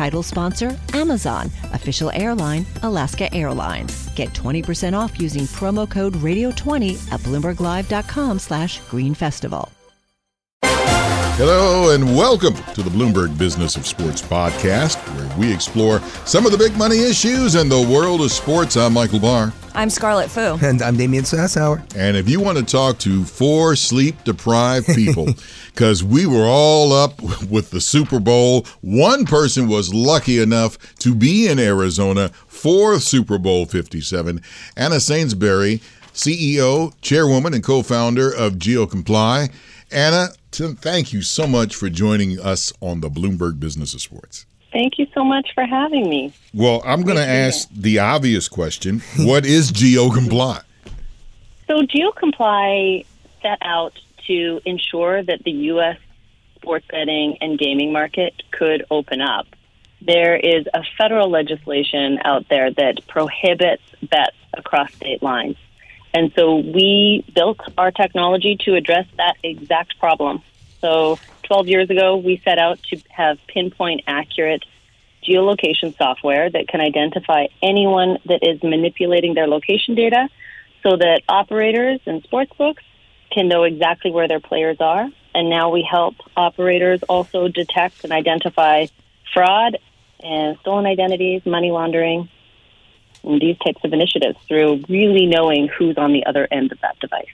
Title sponsor Amazon. Official airline Alaska Airlines. Get 20% off using promo code Radio20 at BloombergLive.com slash Green Festival. Hello and welcome to the Bloomberg Business of Sports podcast, where we explore some of the big money issues in the world of sports. I'm Michael Barr. I'm Scarlet Fu. And I'm Damian Sassower. And if you want to talk to four sleep deprived people, because we were all up with the Super Bowl, one person was lucky enough to be in Arizona for Super Bowl 57, Anna Sainsbury, CEO, chairwoman, and co founder of GeoComply. Anna, thank you so much for joining us on the Bloomberg Business of Sports. Thank you so much for having me. Well, I'm going to ask the obvious question What is GeoComply? So, GeoComply set out to ensure that the U.S. sports betting and gaming market could open up. There is a federal legislation out there that prohibits bets across state lines. And so we built our technology to address that exact problem. So 12 years ago, we set out to have pinpoint accurate geolocation software that can identify anyone that is manipulating their location data so that operators and sportsbooks can know exactly where their players are. And now we help operators also detect and identify fraud and stolen identities, money laundering, and these types of initiatives through really knowing who's on the other end of that device.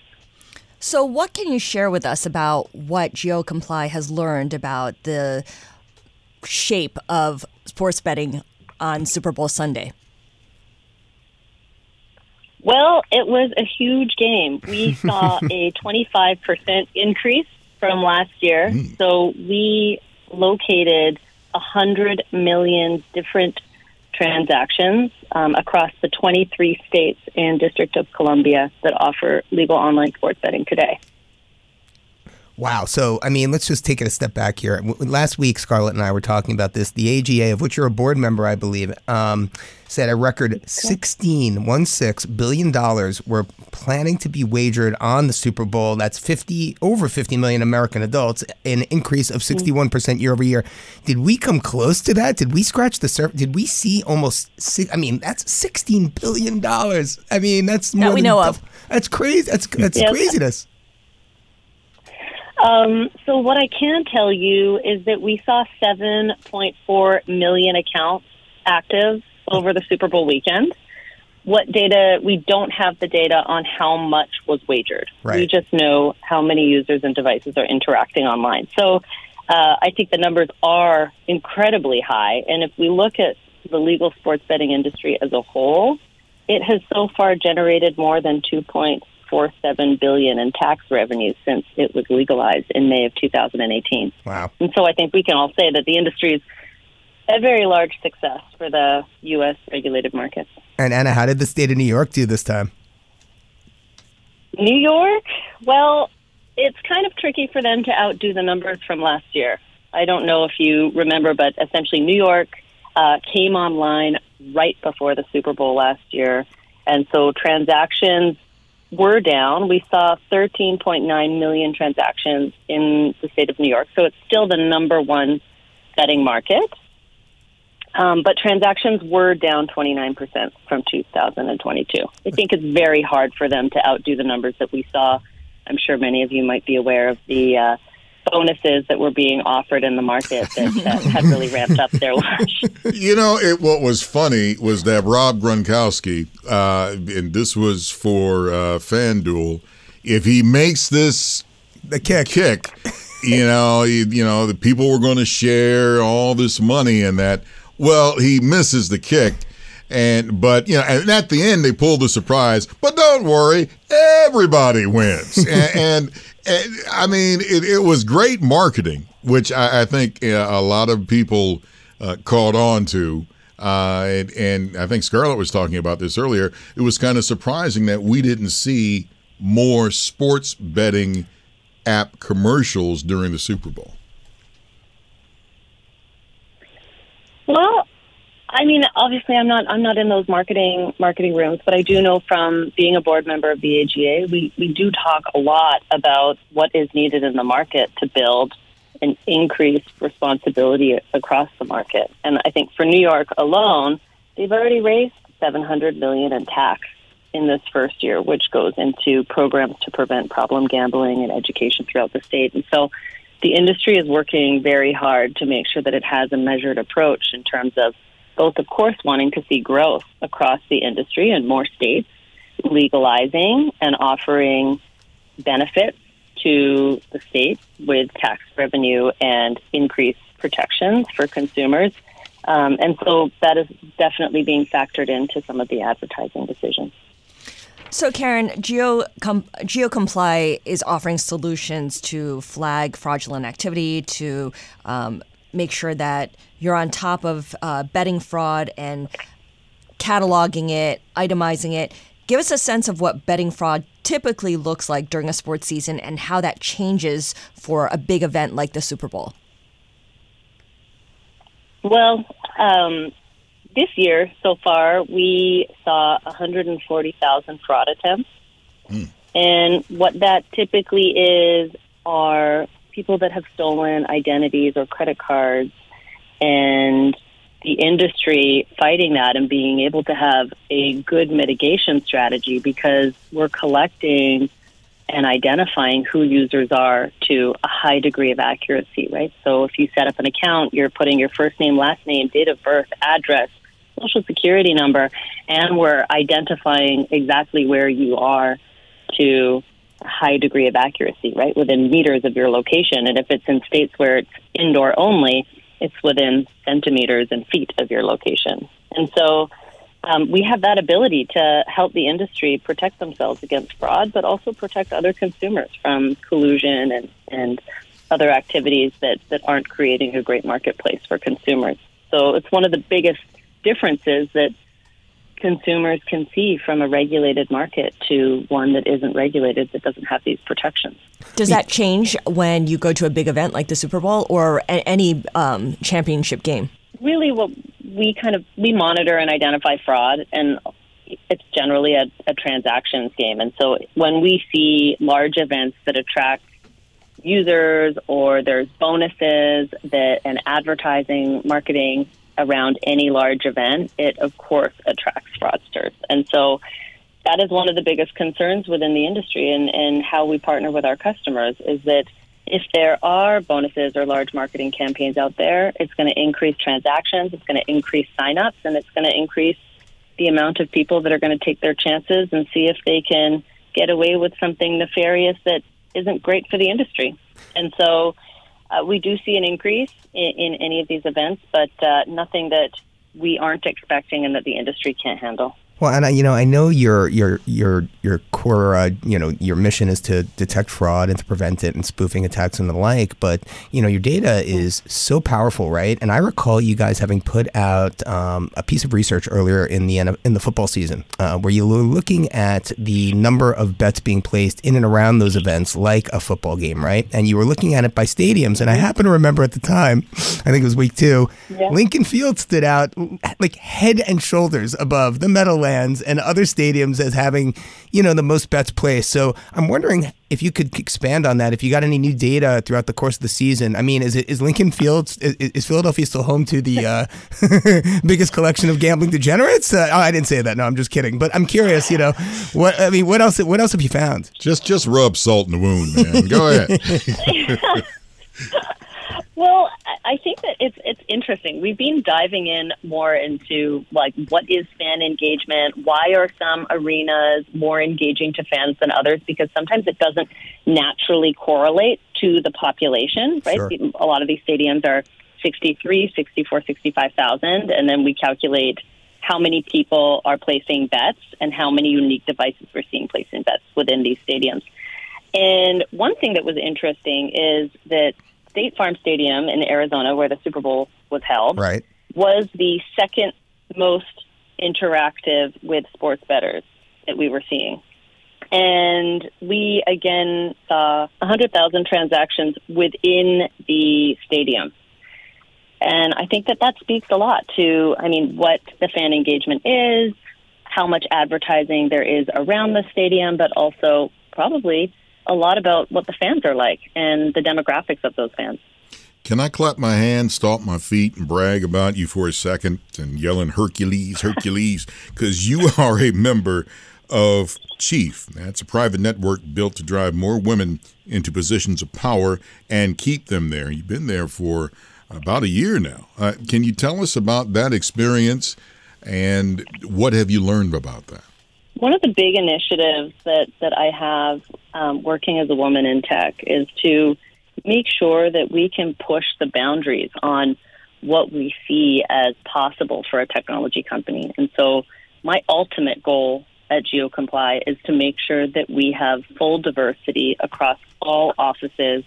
So, what can you share with us about what GeoComply has learned about the shape of sports betting on Super Bowl Sunday? Well, it was a huge game. We saw a 25% increase from last year. Mm. So, we located 100 million different transactions um, across the 23 states and District of Columbia that offer legal online sports betting today. Wow. So, I mean, let's just take it a step back here. Last week, Scarlet and I were talking about this. The AGA, of which you're a board member, I believe, um, said a record 16, one six billion dollars were planning to be wagered on the Super Bowl. That's 50 over 50 million American adults, an increase of 61 percent year over year. Did we come close to that? Did we scratch the surface? Did we see almost? I mean, that's 16 billion dollars. I mean, that's more that we know of. That's crazy. That's that's yes. craziness. Um, so what I can tell you is that we saw 7.4 million accounts active over the Super Bowl weekend. What data? We don't have the data on how much was wagered. Right. We just know how many users and devices are interacting online. So uh, I think the numbers are incredibly high. And if we look at the legal sports betting industry as a whole, it has so far generated more than 2.6 1.47 billion in tax revenue since it was legalized in May of 2018. Wow! And so I think we can all say that the industry is a very large success for the U.S. regulated market. And Anna, how did the state of New York do this time? New York, well, it's kind of tricky for them to outdo the numbers from last year. I don't know if you remember, but essentially New York uh, came online right before the Super Bowl last year. And so transactions were down. We saw 13.9 million transactions in the state of New York. So it's still the number one betting market. Um, but transactions were down 29% from 2022. I think it's very hard for them to outdo the numbers that we saw. I'm sure many of you might be aware of the uh, bonuses that were being offered in the market that, that had really ramped up their launch. You know, it, what was funny was that Rob Gronkowski, uh, and this was for uh, FanDuel, if he makes this The kick. kick. You know, you, you know, the people were going to share all this money and that. Well, he misses the kick. And but you know, and at the end they pull the surprise. But don't worry, everybody wins. and, and, and, I mean, it, it, was great marketing, which I, I think uh, a lot of people uh, caught on to. Uh, and, and I think Scarlet was talking about this earlier. It was kind of surprising that we didn't see more sports betting app commercials during the Super Bowl. Well, I mean, obviously, I'm not I'm not in those marketing marketing rooms, but I do know from being a board member of the AGA, we we do talk a lot about what is needed in the market to build an increased responsibility across the market. And I think for New York alone, they've already raised 700 million in tax in this first year, which goes into programs to prevent problem gambling and education throughout the state. And so the industry is working very hard to make sure that it has a measured approach in terms of both, of course, wanting to see growth across the industry and more states legalizing and offering benefits to the state with tax revenue and increased protections for consumers. Um, and so that is definitely being factored into some of the advertising decisions. So, Karen, Geo GeoComply is offering solutions to flag fraudulent activity, to um, make sure that you're on top of uh, betting fraud and cataloging it, itemizing it. Give us a sense of what betting fraud typically looks like during a sports season and how that changes for a big event like the Super Bowl. Well, um, this year so far, we saw 140,000 fraud attempts. Mm. And what that typically is are people that have stolen identities or credit cards and the industry fighting that and being able to have a good mitigation strategy because we're collecting and identifying who users are to a high degree of accuracy, right? So if you set up an account, you're putting your first name, last name, date of birth, address, social security number, and we're identifying exactly where you are to high degree of accuracy, right? Within meters of your location. And if it's in states where it's indoor only, it's within centimeters and feet of your location. And so um, we have that ability to help the industry protect themselves against fraud, but also protect other consumers from collusion and, and other activities that, that aren't creating a great marketplace for consumers. So it's one of the biggest differences that consumers can see from a regulated market to one that isn't regulated that doesn't have these protections. Does that change when you go to a big event like the Super Bowl or any um, championship game? Really, what we kind of we monitor and identify fraud, and it's generally a, a transactions game. And so when we see large events that attract users or there's bonuses that and advertising marketing around any large event, it of course attracts fraudsters. And so that is one of the biggest concerns within the industry and, and how we partner with our customers is that if there are bonuses or large marketing campaigns out there, it's going to increase transactions, it's going to increase signups, and it's going to increase the amount of people that are going to take their chances and see if they can get away with something nefarious that isn't great for the industry. And so uh, we do see an increase in, in, any of these events, but uh, nothing that we aren't expecting and that the industry can't handle. Well, and I, you know, I know your your your your core, uh, you know, your mission is to detect fraud and to prevent it and spoofing attacks and the like. But you know, your data is so powerful, right? And I recall you guys having put out um, a piece of research earlier in the in the football season, uh, where you were looking at the number of bets being placed in and around those events, like a football game, right? And you were looking at it by stadiums. And I happen to remember at the time, I think it was week two, yeah. Lincoln Field stood out like head and shoulders above the Meadow Meadowlands and other stadiums as having, you know, the most bets placed. So I'm wondering if you could expand on that. If you got any new data throughout the course of the season, I mean, is it is Lincoln Fields is, is Philadelphia still home to the uh, biggest collection of gambling degenerates? Uh, oh, I didn't say that. No, I'm just kidding. But I'm curious. You know, what I mean, what else? What else have you found? Just just rub salt in the wound, man. Go ahead. well, I think that it's it's interesting. We've been diving in more into like what is fan engagement? Why are some arenas more engaging to fans than others? Because sometimes it doesn't naturally correlate to the population, right? Sure. A lot of these stadiums are 63, 64, 65,000, and then we calculate how many people are placing bets and how many unique devices we're seeing placing bets within these stadiums. And one thing that was interesting is that State Farm Stadium in Arizona, where the Super Bowl was held, Right. was the second most interactive with sports bettors that we were seeing. And we again saw 100,000 transactions within the stadium. And I think that that speaks a lot to, I mean, what the fan engagement is, how much advertising there is around the stadium, but also probably a lot about what the fans are like and the demographics of those fans. Can I clap my hands, stomp my feet, and brag about you for a second and yelling Hercules, Hercules? Because you are a member of Chief. That's a private network built to drive more women into positions of power and keep them there. You've been there for about a year now. Uh, can you tell us about that experience and what have you learned about that? One of the big initiatives that, that I have um, working as a woman in tech is to make sure that we can push the boundaries on what we see as possible for a technology company. And so, my ultimate goal at GeoComply is to make sure that we have full diversity across all offices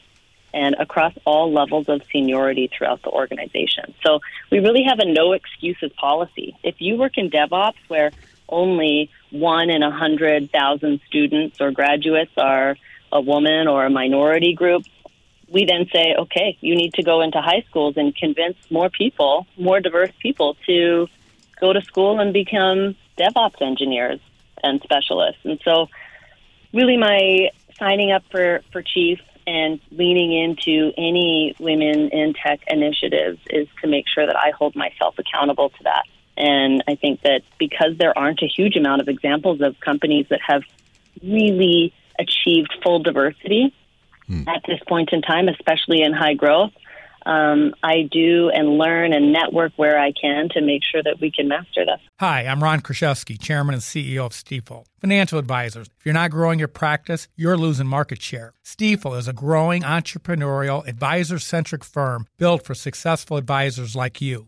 and across all levels of seniority throughout the organization. So, we really have a no excuses policy. If you work in DevOps where only one in a hundred thousand students or graduates are a woman or a minority group, we then say, okay, you need to go into high schools and convince more people, more diverse people, to go to school and become DevOps engineers and specialists. And so, really, my signing up for, for Chief and leaning into any women in tech initiatives is to make sure that I hold myself accountable to that. And I think that because there aren't a huge amount of examples of companies that have really achieved full diversity at this point in time, especially in high growth, um, I do and learn and network where I can to make sure that we can master this. Hi, I'm Ron Kruszewski, Chairman and CEO of Stifel. Financial advisors. If you're not growing your practice, you're losing market share. Stifel is a growing entrepreneurial, advisor centric firm built for successful advisors like you.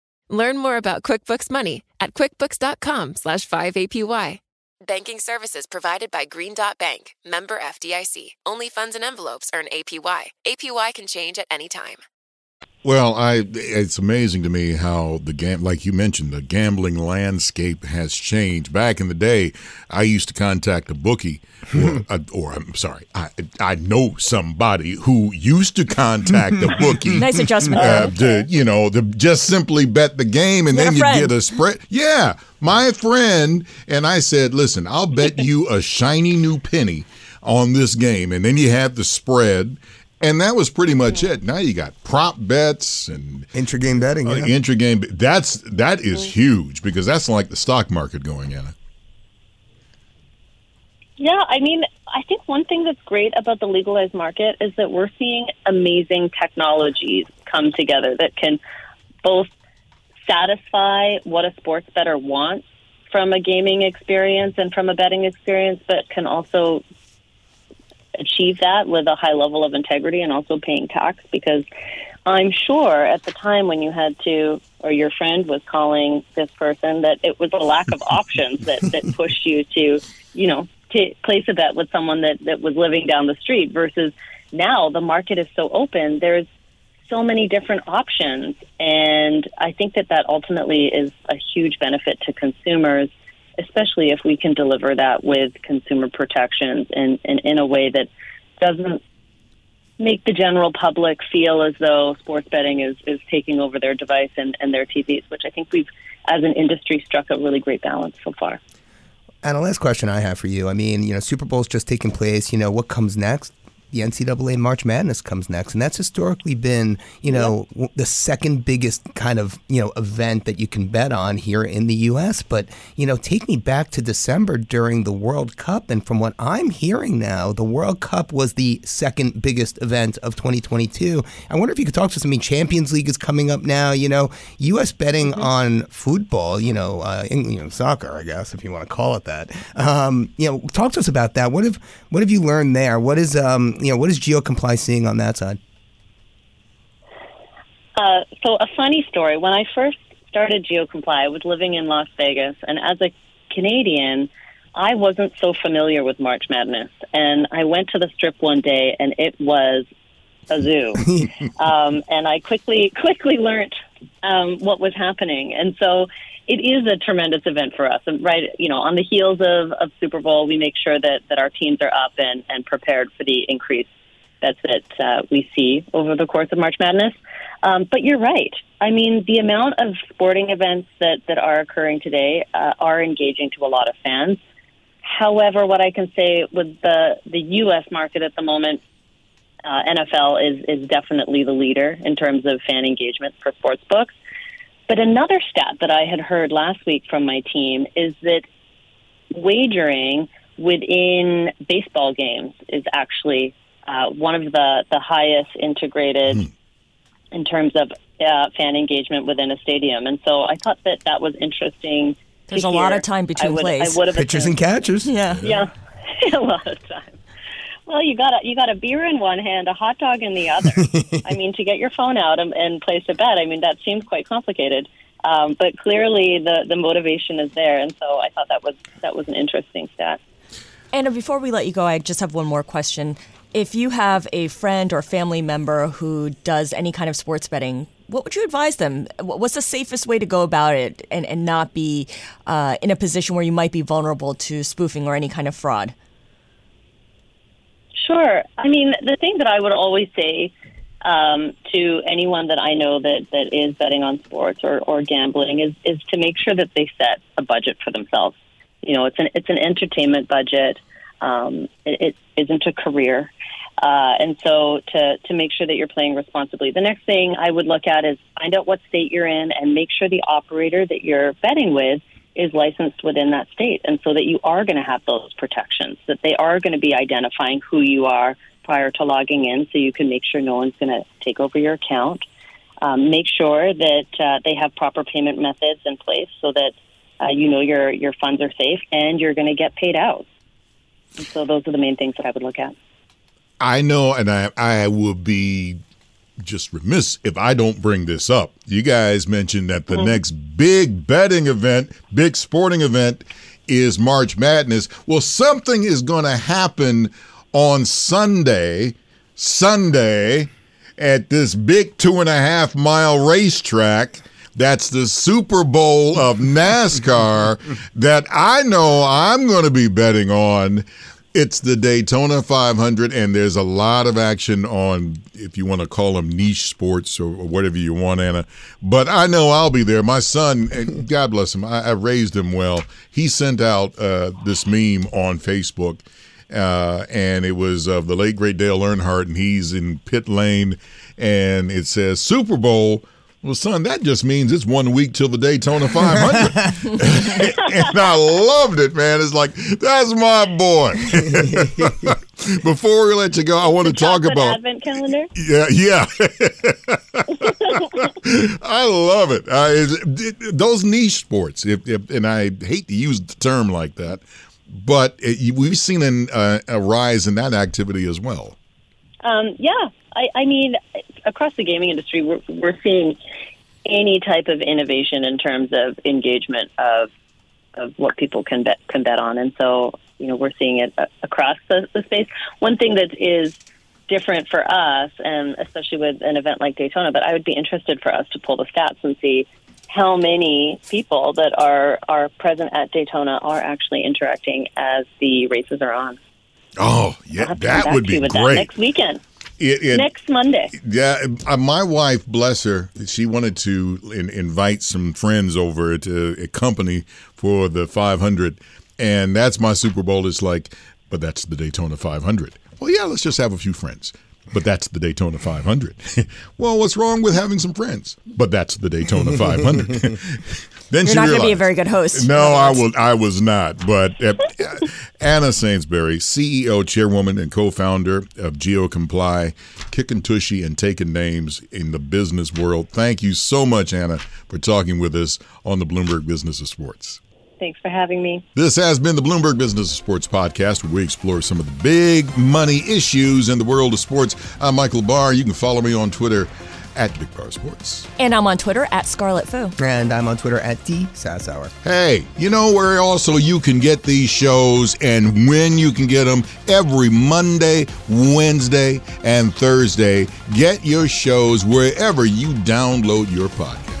Learn more about QuickBooks Money at quickbooks.com slash 5APY. Banking services provided by Green Dot Bank, member FDIC. Only funds and envelopes earn APY. APY can change at any time. Well, I it's amazing to me how the gam like you mentioned the gambling landscape has changed. Back in the day, I used to contact a bookie, or, uh, or I'm sorry, I I know somebody who used to contact a bookie. Nice adjustment Uh, to, you know, to just simply bet the game, and You had then you get a spread. Yeah, my friend and I said, "Listen, I'll bet you a shiny new penny on this game," and then you have the spread. And that was pretty much it. Now you got prop bets and Intra-game betting. uh, yeah. intra game. That's that is huge because that's like the stock market going in it. Yeah, I mean, I think one thing that's great about the legalized market is that we're seeing amazing technologies come together that can both satisfy what a sports better wants from a gaming experience and from a betting experience, but can also achieve that with a high level of integrity and also paying tax because I'm sure at the time when you had to, or your friend was calling this person, that it was a lack of options that, that pushed you to, you know, to place a bet with someone that, that was living down the street versus now the market is so open. There's so many different options. And I think that that ultimately is a huge benefit to consumers, especially if we can deliver that with consumer protections and, and in a way that doesn't make the general public feel as though sports betting is, is taking over their device and, and their TVs, which I think we've, as an industry, struck a really great balance so far. And the last question I have for you, I mean, you know, Super Bowl's just taking place. You know, what comes next? The NCAA March Madness comes next, and that's historically been, you know, yep. the second biggest kind of you know event that you can bet on here in the U.S. But you know, take me back to December during the World Cup, and from what I'm hearing now, the World Cup was the second biggest event of 2022. I wonder if you could talk to us. I mean, Champions League is coming up now. You know, U.S. betting mm-hmm. on football. You know, uh, in, you know, soccer, I guess, if you want to call it that. Um, you know, talk to us about that. What have what have you learned there? What is um, you know, what is GeoComply seeing on that side? Uh, so a funny story. When I first started GeoComply, I was living in Las Vegas, and as a Canadian, I wasn't so familiar with March Madness. And I went to the strip one day, and it was a zoo. um, and I quickly quickly learned um, what was happening. And so it is a tremendous event for us. And right, you know, on the heels of, of Super Bowl, we make sure that, that our teams are up and, and prepared for the increase that's that uh, we see over the course of March Madness. Um, but you're right. I mean, the amount of sporting events that, that are occurring today uh, are engaging to a lot of fans. However, what I can say with the, the U.S. market at the moment, uh, NFL is, is definitely the leader in terms of fan engagement for sports books. But another stat that I had heard last week from my team is that wagering within baseball games is actually uh, one of the, the highest integrated mm. in terms of uh, fan engagement within a stadium. And so I thought that that was interesting. There's a hear. lot of time between would, plays. Pitchers and catchers. Yeah. Yeah. a lot of time. Well, you got a you got a beer in one hand, a hot dog in the other. I mean, to get your phone out and, and place a bet. I mean, that seems quite complicated. Um, but clearly, the the motivation is there, and so I thought that was that was an interesting stat. Anna, before we let you go, I just have one more question. If you have a friend or family member who does any kind of sports betting, what would you advise them? What's the safest way to go about it and, and not be uh, in a position where you might be vulnerable to spoofing or any kind of fraud? Sure. I mean, the thing that I would always say um, to anyone that I know that, that is betting on sports or, or gambling is, is to make sure that they set a budget for themselves. You know, it's an it's an entertainment budget. Um, it, it isn't a career, uh, and so to to make sure that you're playing responsibly. The next thing I would look at is find out what state you're in and make sure the operator that you're betting with is licensed within that state, and so that you are going to have those protections, that they are going to be identifying who you are prior to logging in, so you can make sure no one's going to take over your account. Um, make sure that uh, they have proper payment methods in place, so that uh, you know your your funds are safe and you're going to get paid out. And so those are the main things that I would look at. I know, and I I would be just remiss if I don't bring this up. You guys mentioned that the mm-hmm. next big betting event, big sporting event, is March Madness. Well, something is going to happen on Sunday, Sunday, at this big two and a half mile racetrack. That's the Super Bowl of NASCAR that I know I'm going to be betting on. It's the Daytona 500, and there's a lot of action on, if you want to call them niche sports or, whatever you want, Anna. But I know I'll be there. My son, God bless him, I, I raised him well. He sent out uh, this meme on Facebook, uh, and it was of the late great Dale Earnhardt, and he's in pit lane, and it says Super Bowl Well, son, that just means it's one week till the Daytona 500. and I loved it, man. It's like, that's my boy. Before we let you go, I want to talk Chocolate about. advent calendar. Yeah, yeah. I love it. Uh, is- it- those niche sports, if, if, and I hate to use the term like that, but it, we've seen an, uh, a rise in that activity as well. Um, yeah, I, I mean, across the gaming industry, we're, we're seeing any type of innovation in terms of engagement of of what people can bet can bet on, and so you know we're seeing it across the, the space. One thing that is different for us, and especially with an event like Daytona, but I would be interested for us to pull the stats and see how many people that are are present at Daytona are actually interacting as the races are on. Oh, yeah, have to come that would be great. next weekend, It- it- next Monday. Yeah, uh, my wife, bless her, she wanted to in, invite some friends over to accompany for the 500, and that's my Super Bowl. It's like, but that's the Daytona 500. Well, yeah, let's just have a few friends. But that's the Daytona 500. well, what's wrong with having some friends? But that's the Daytona 500. then You're she not going to be a very good host. no, I will. I was not. But uh, Anna Sainsbury, CEO, chairwoman, and co-founder of GeoComply, kicking tushy and taking names in the business world. Thank you so much, Anna, for talking with us on the Bloomberg Business of Sports. Thanks for having me. This has been the Bloomberg Business of Sports podcast, where we explore some of the big money issues in the world of sports. I'm Michael Barr. You can follow me on Twitter at Big Barr Sports. And I'm on Twitter at Scarlet Fu. And I'm on Twitter at D Sassower. Hey, you know where also you can get these shows and when you can get them every Monday, Wednesday, and Thursday. Get your shows wherever you download your podcasts.